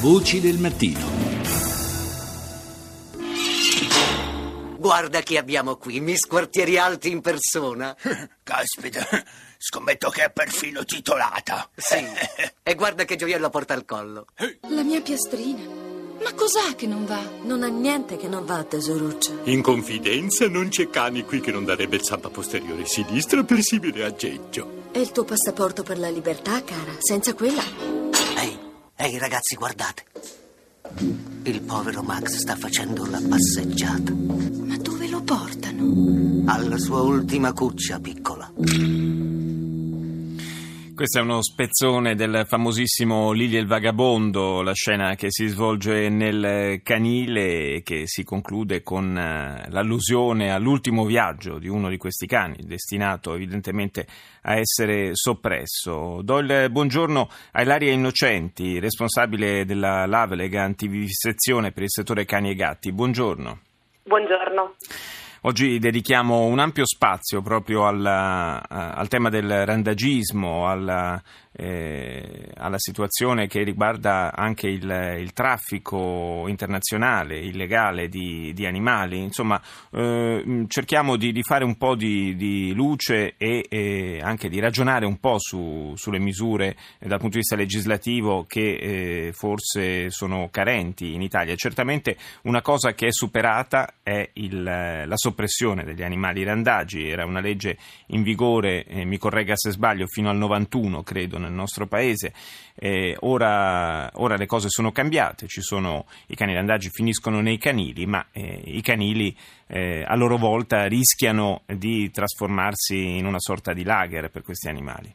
Voci del mattino. Guarda chi abbiamo qui, Miss Quartieri Alti in persona. Caspita, scommetto che è perfino titolata. Sì. E guarda che gioiello porta al collo. La mia piastrina. Ma cos'ha che non va? Non ha niente che non va, tesoruccia. In confidenza non c'è cane qui che non darebbe il zampa posteriore sinistra per simile aggeggio. E il tuo passaporto per la libertà, cara? Senza quella? Ehi, ragazzi, guardate. Il povero Max sta facendo la passeggiata. Ma dove lo portano? Alla sua ultima cuccia, piccola. Questo è uno spezzone del famosissimo Lili e il Vagabondo, la scena che si svolge nel canile e che si conclude con eh, l'allusione all'ultimo viaggio di uno di questi cani, destinato evidentemente a essere soppresso. Do il buongiorno a Ilaria Innocenti, responsabile della Lavelega Antivivisezione per il settore cani e gatti. Buongiorno. Buongiorno. Oggi dedichiamo un ampio spazio proprio alla, al tema del randagismo, alla, eh, alla situazione che riguarda anche il, il traffico internazionale, illegale di, di animali. Insomma, eh, cerchiamo di, di, fare un po' di, di luce e, e, anche di ragionare un po' su, sulle misure eh, dal punto di vista legislativo che eh, forse sono carenti in Italia. Certamente una cosa che è superata è il, la soppressione degli animali randagi. Era una legge in vigore, eh, mi corregga se sbaglio, fino al 91 credo nel nostro paese. Eh, ora, ora, le cose sono cambiate, sono, i cani randagi finiscono nei canili, ma eh, i canili eh, a loro volta rischiano di trasformarsi in una sorta di lager per questi animali.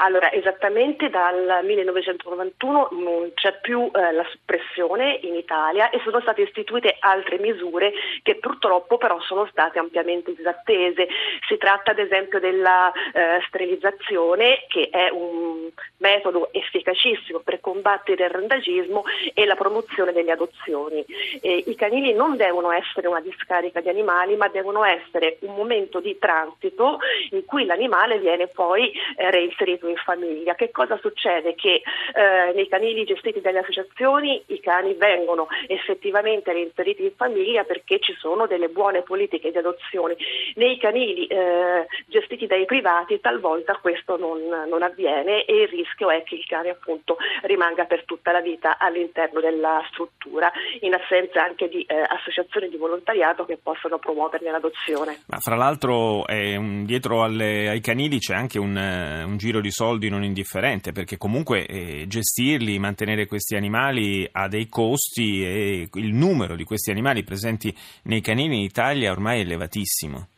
Allora, esattamente dal 1991 non c'è più eh, la soppressione in Italia e sono state istituite altre misure che purtroppo però sono state ampiamente disattese. Si tratta ad esempio della eh, sterilizzazione che è un metodo efficacissimo per combattere il randagismo e la promozione delle adozioni. Eh, I canili non devono essere una discarica di animali ma devono essere un momento di transito in cui l'animale viene poi eh, reinserito in famiglia. Che cosa succede? Che eh, nei canili gestiti dalle associazioni i cani vengono effettivamente reinseriti in famiglia perché ci sono delle buone politiche di adozione. Nei canili eh, gestiti dai privati talvolta questo non, non, avviene e il rischio è che il cane appunto rimanga per tutta la vita all'interno della struttura, in assenza anche di eh, associazioni di volontariato che possano promuoverne l'adozione. Ma fra l'altro un, dietro alle, ai canili c'è anche un, un giro di soldi non indifferente, perché comunque eh, gestirli, mantenere questi animali ha dei costi e il numero di questi animali presenti nei canini in Italia ormai è elevatissimo.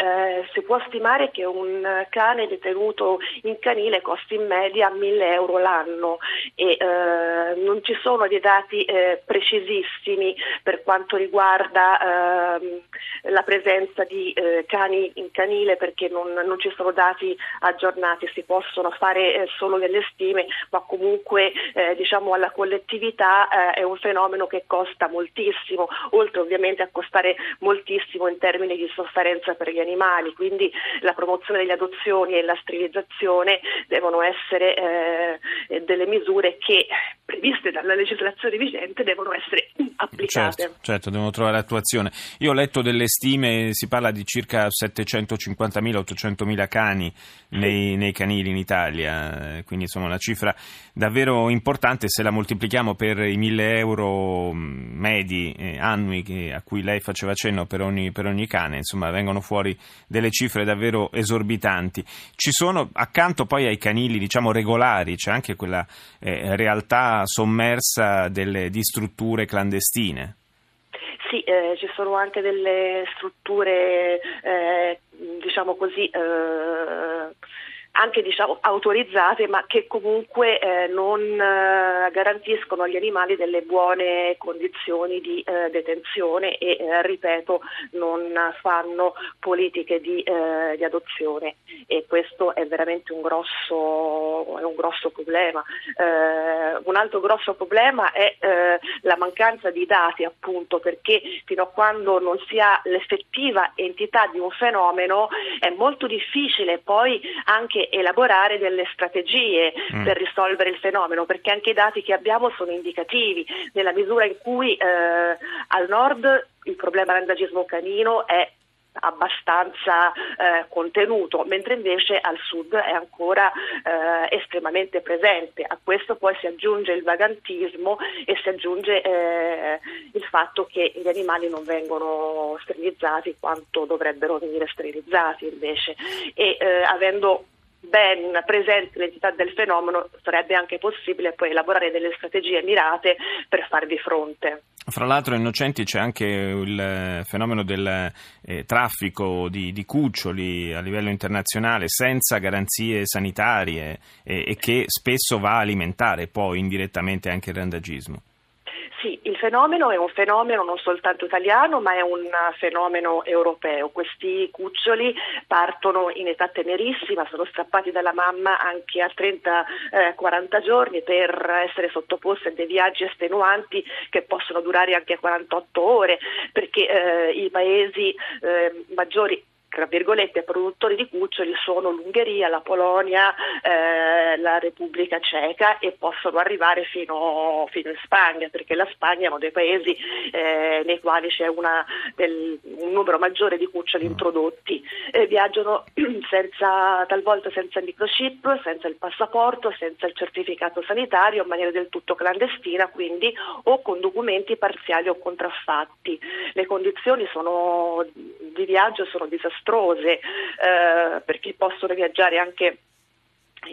Eh, si può stimare che un cane detenuto in canile costi in media 1000 euro l'anno e eh, non ci sono dei dati eh, precisissimi per quanto riguarda ehm, la presenza di eh, cani in canile perché non, non, ci sono dati aggiornati, si possono fare eh, solo delle stime, ma comunque eh, diciamo alla collettività è un fenomeno che costa moltissimo, oltre ovviamente a costare moltissimo in termini di sofferenza per gli animali, quindi la promozione delle adozioni e la sterilizzazione devono essere eh, delle misure che previste dalla legislazione vigente devono essere applicate. Certo, certo, devono trovare attuazione. Io ho letto delle stime, si parla di circa 750.000-800.000 cani nei, nei, canili in Italia, quindi insomma una cifra davvero importante se la moltiplichiamo per i 1.000 euro mm, medi eh, annui che, a cui lei faceva cenno per ogni, per ogni cane, insomma vengono fuori delle cifre davvero esorbitanti. Ci sono accanto poi ai canili diciamo regolari, c'è anche quella eh, realtà sommersa delle, di strutture clandestine. Sì, eh, ci sono anche delle strutture, eh, diciamo così, eh, anche diciamo, autorizzate ma che comunque eh, non eh, garantiscono agli animali delle buone condizioni di eh, detenzione e eh, ripeto non fanno politiche di, eh, di, adozione e questo è veramente un grosso, è un grosso problema. Eh, un altro grosso problema è la mancanza di dati appunto perché fino a quando non si ha l'effettiva entità di un fenomeno è molto difficile poi anche e elaborare delle strategie mm. per risolvere il fenomeno, perché anche i dati che abbiamo sono indicativi, nella misura in cui eh, al nord il problema randagismo canino è abbastanza eh, contenuto, mentre invece al sud è ancora eh, estremamente presente. A questo poi si aggiunge il vagantismo e si aggiunge eh, il fatto che gli animali non vengono sterilizzati quanto dovrebbero venire sterilizzati invece e eh, avendo ben presente l'entità del fenomeno sarebbe anche possibile poi elaborare delle strategie mirate per farvi fronte. Fra l'altro, Innocenti, c'è anche il fenomeno del eh, traffico di, di, cuccioli a livello internazionale senza garanzie sanitarie e, e che spesso va a alimentare poi indirettamente anche il randagismo. Fenomeno è un fenomeno non soltanto italiano, ma è un fenomeno europeo. Questi cuccioli partono in età tenerissima, sono strappati dalla mamma anche a 30-40 eh, giorni per essere sottoposti a dei viaggi estenuanti che possono durare anche 48 ore, perché eh, i paesi eh, maggiori tra virgolette, produttori di cuccioli sono l'Ungheria, la Polonia, eh, la Repubblica Ceca e possono arrivare fino, fino, in Spagna, perché la Spagna è uno dei paesi eh, nei quali c'è una, del, un numero maggiore di cuccioli mm. introdotti. Eh, viaggiano senza, talvolta senza il microchip, senza il passaporto, senza il certificato sanitario, in maniera del tutto clandestina, quindi o con documenti parziali o contraffatti. Le condizioni sono, di viaggio sono disastrose eh, perché possono viaggiare anche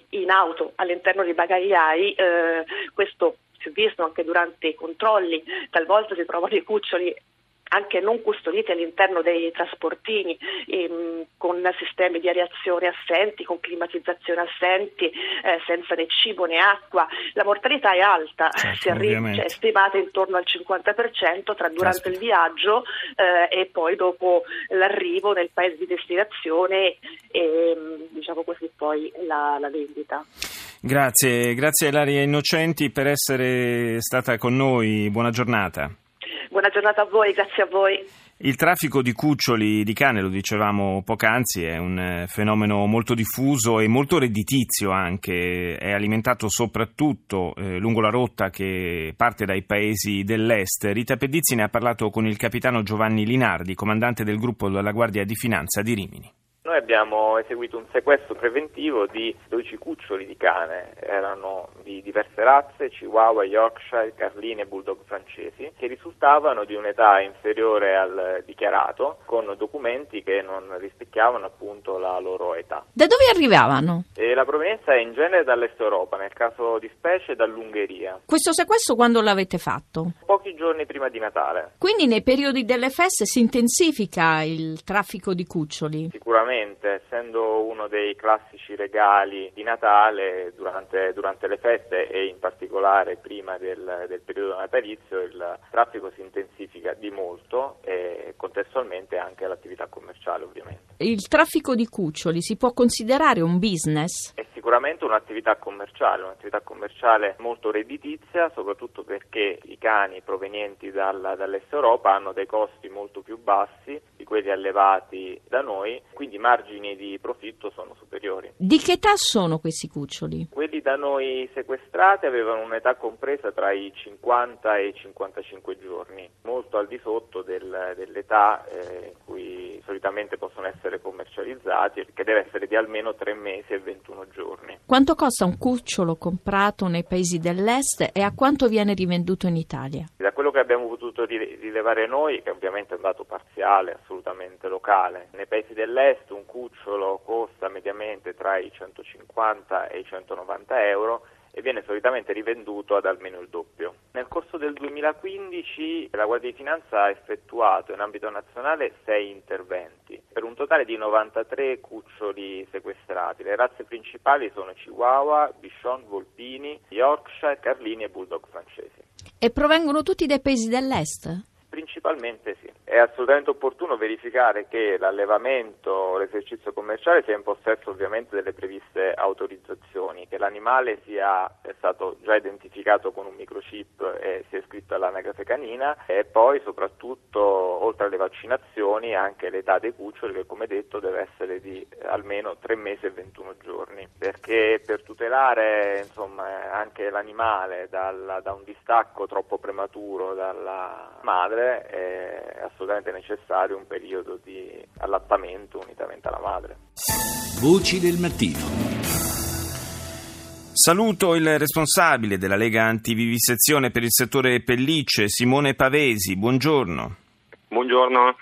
in auto all'interno dei bagagliai, eh, questo si è visto anche durante i controlli, talvolta si trovano i cuccioli anche non custoditi all'interno dei trasportini, ehm, con sistemi di areazione assenti, con climatizzazione assenti, eh, senza né cibo né acqua. La mortalità è alta, certo, arriva, cioè, è stimata intorno al 50% tra durante Caspita. il viaggio eh, e poi dopo l'arrivo nel paese di destinazione e diciamo così poi la, la vendita. Grazie, grazie Ilaria Innocenti per essere stata con noi, buona giornata. Buona giornata a voi, grazie a voi. Il traffico di cuccioli di cane, lo dicevamo poc'anzi, è un eh, fenomeno molto diffuso e molto redditizio anche, è alimentato soprattutto eh, lungo la rotta che parte dai paesi dell'est. Rita Pedizzi ne ha parlato con il capitano Giovanni Linardi, comandante del gruppo della Guardia di Finanza di Rimini. Noi abbiamo eseguito un sequestro preventivo di 12 cuccioli di cane, erano di diverse razze, Chihuahua, Yorkshire, Carline e Bulldog francesi, che risultavano di un'età inferiore al dichiarato, con documenti che non rispecchiavano appunto la loro età. Da dove arrivavano? E la provenienza è in genere dall'est Europa, nel caso di specie dall'Ungheria. Questo sequestro quando l'avete fatto? Pochi giorni prima di Natale. Quindi nei periodi delle feste si intensifica il traffico di cuccioli? Sicuramente sicuramente, essendo uno dei classici regali di Natale durante, durante le feste e in particolare prima del, del, periodo natalizio, il traffico si intensifica di molto e contestualmente anche l'attività commerciale ovviamente. Il traffico di cuccioli si può considerare un business? È sicuramente un'attività commerciale, un'attività commerciale molto redditizia, soprattutto perché i cani provenienti dalla, dall'est Europa hanno dei costi molto più bassi quelli allevati da noi, quindi margini di profitto sono superiori. Di che età sono questi cuccioli? Quelli da noi sequestrati avevano un'età compresa tra i 50 e i 55 giorni, molto al di sotto del, dell'età eh, in cui solitamente possono essere commercializzati, che deve essere di almeno 3 mesi e 21 giorni. Quanto costa un cucciolo comprato nei paesi dell'est e a quanto viene rivenduto in Italia? Da quello che abbiamo potuto rilevare noi, che ovviamente è un dato parziale, assolutamente locale, nei paesi dell'est un cucciolo costa mediamente tra i 150 e i 190 euro e viene solitamente rivenduto ad almeno il doppio. Nel corso del 2015 la Guardia di Finanza ha effettuato in ambito nazionale sei interventi per un totale di 93 cuccioli sequestrati. Le razze principali sono Chihuahua, Bichon, Volpini, Yorkshire, Carlini e Bulldog francesi. E provengono tutti dai paesi dell'est? Principalmente sì. È assolutamente opportuno verificare che l'allevamento o l'esercizio commerciale sia in possesso ovviamente delle previste autorizzazioni, che l'animale sia stato già identificato con un microchip e sia iscritto all'anagrafe canina e poi soprattutto oltre alle vaccinazioni anche l'età dei cuccioli che come detto deve essere di almeno 3 mesi e 21 giorni, perché per tutelare insomma, anche l'animale dal, da un distacco troppo prematuro dalla madre è assolutamente necessario un periodo di allattamento unitamente alla madre. Voci del mattino. Saluto il responsabile della Lega Antivivisezione per il settore pellicce, Simone Pavesi. Buongiorno. Buongiorno.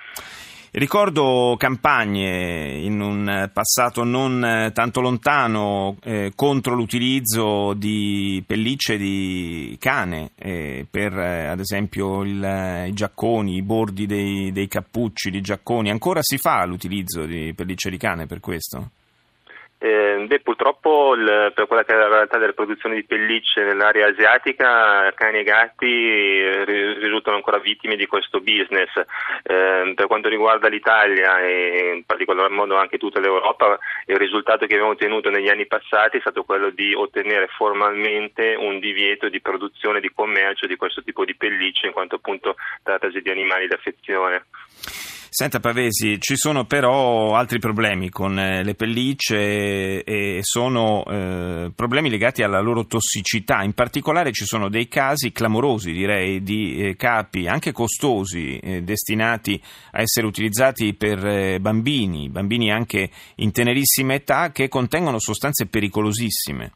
Ricordo campagne in un passato non tanto lontano eh, contro l'utilizzo di pellicce di cane eh, per eh, ad esempio il, i giacconi, i bordi dei, dei cappucci di giacconi. Ancora si fa l'utilizzo di pellicce di cane per questo? Eh, beh, purtroppo il, per quella che è la realtà della produzione di pellicce nell'area asiatica, cani e gatti eh, risultano ancora vittime di questo business. Eh, per quanto riguarda l'Italia e in particolar modo anche tutta l'Europa, il risultato che abbiamo ottenuto negli anni passati è stato quello di ottenere formalmente un divieto di produzione e di commercio di questo tipo di pellicce, in quanto appunto trattasi di animali d'affezione. Senta Pavesi, ci sono però altri problemi con eh, le pellicce e sono eh, problemi legati alla loro tossicità. In particolare ci sono dei casi clamorosi, direi, di eh, capi anche costosi eh, destinati a essere utilizzati per eh, bambini, bambini anche in tenerissima età, che contengono sostanze pericolosissime.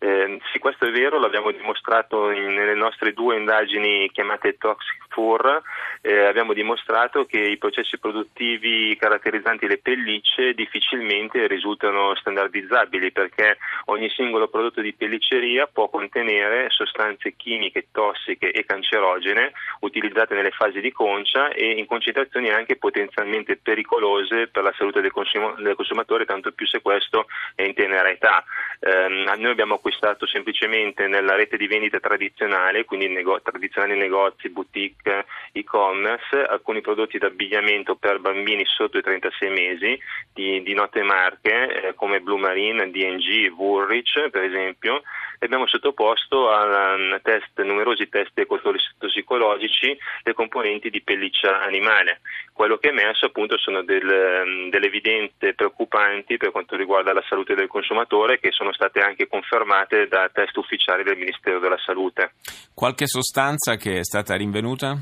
Eh, sì, questo è vero, l'abbiamo dimostrato in, nelle nostre due indagini chiamate Toxic Fur, eh, abbiamo dimostrato che i processi produttivi caratterizzanti le pellicce difficilmente risultano standardizzabili perché ogni singolo prodotto di pellicceria può contenere sostanze chimiche tossiche e cancerogene utilizzate nelle fasi di concia e in concentrazioni anche potenzialmente pericolose per la salute del, consum- del consumatore, tanto più se questo è in tenera età. Eh, noi abbiamo acquistato semplicemente nella rete di vendita tradizionale, quindi nego- tradizionali negozi, boutique, e-commerce, alcuni prodotti d'abbigliamento per bambini sotto i 36 mesi di, di note marche eh, come Blue Marine, DNG, Woolrich per esempio e abbiamo sottoposto a test, numerosi test tossicologici le componenti di pelliccia animale. Quello che è emerso appunto sono del, delle evidenze preoccupanti per quanto riguarda la salute del consumatore che sono state anche confermate da test ufficiali del Ministero della Salute. Qualche sostanza che è stata rinvenuta?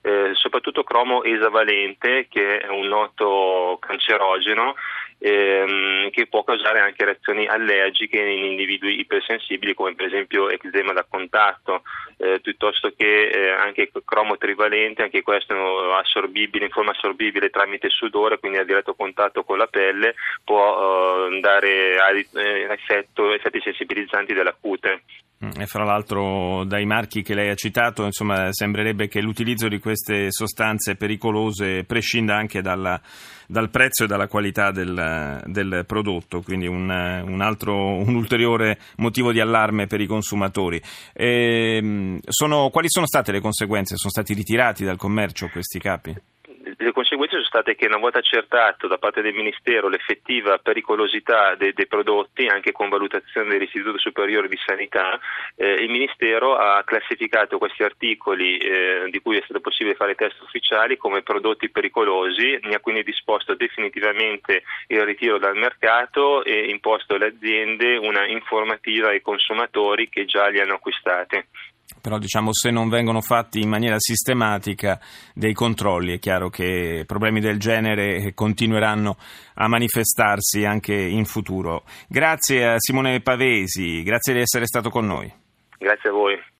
Eh, soprattutto cromo esavalente che è un noto cancerogeno ehm, che può causare anche reazioni allergiche in individui ipersensibili come per esempio eczema da contatto, eh, piuttosto che eh, anche cromo trivalente, anche questo assorbibile in forma assorbibile tramite sudore, quindi a diretto contatto con la pelle può eh, dare eh, effetto, effetti sensibilizzanti della cute. Mm, e fra l'altro dai marchi che lei ha citato, insomma, sembrerebbe che l'utilizzo di queste sostanze pericolose prescinda anche dalla, dal prezzo e dalla qualità del, del prodotto, quindi un, un, altro, un, ulteriore motivo di allarme per i consumatori. E, ehm, sono, quali sono state le conseguenze? Sono stati ritirati dal commercio questi capi? State che una volta accertato da parte del Ministero l'effettiva pericolosità dei, dei prodotti, anche con valutazione dell'Istituto Superiore di Sanità, eh, il Ministero ha classificato questi articoli eh, di cui è stato possibile fare test ufficiali come prodotti pericolosi, ne ha quindi disposto definitivamente il ritiro dal mercato e imposto alle aziende una informativa ai consumatori che già li hanno acquistati. Però diciamo se non vengono fatti in maniera sistematica dei controlli è chiaro che problemi del genere continueranno a manifestarsi anche in futuro. Grazie a Simone Pavesi, grazie di essere stato con noi. Grazie a voi.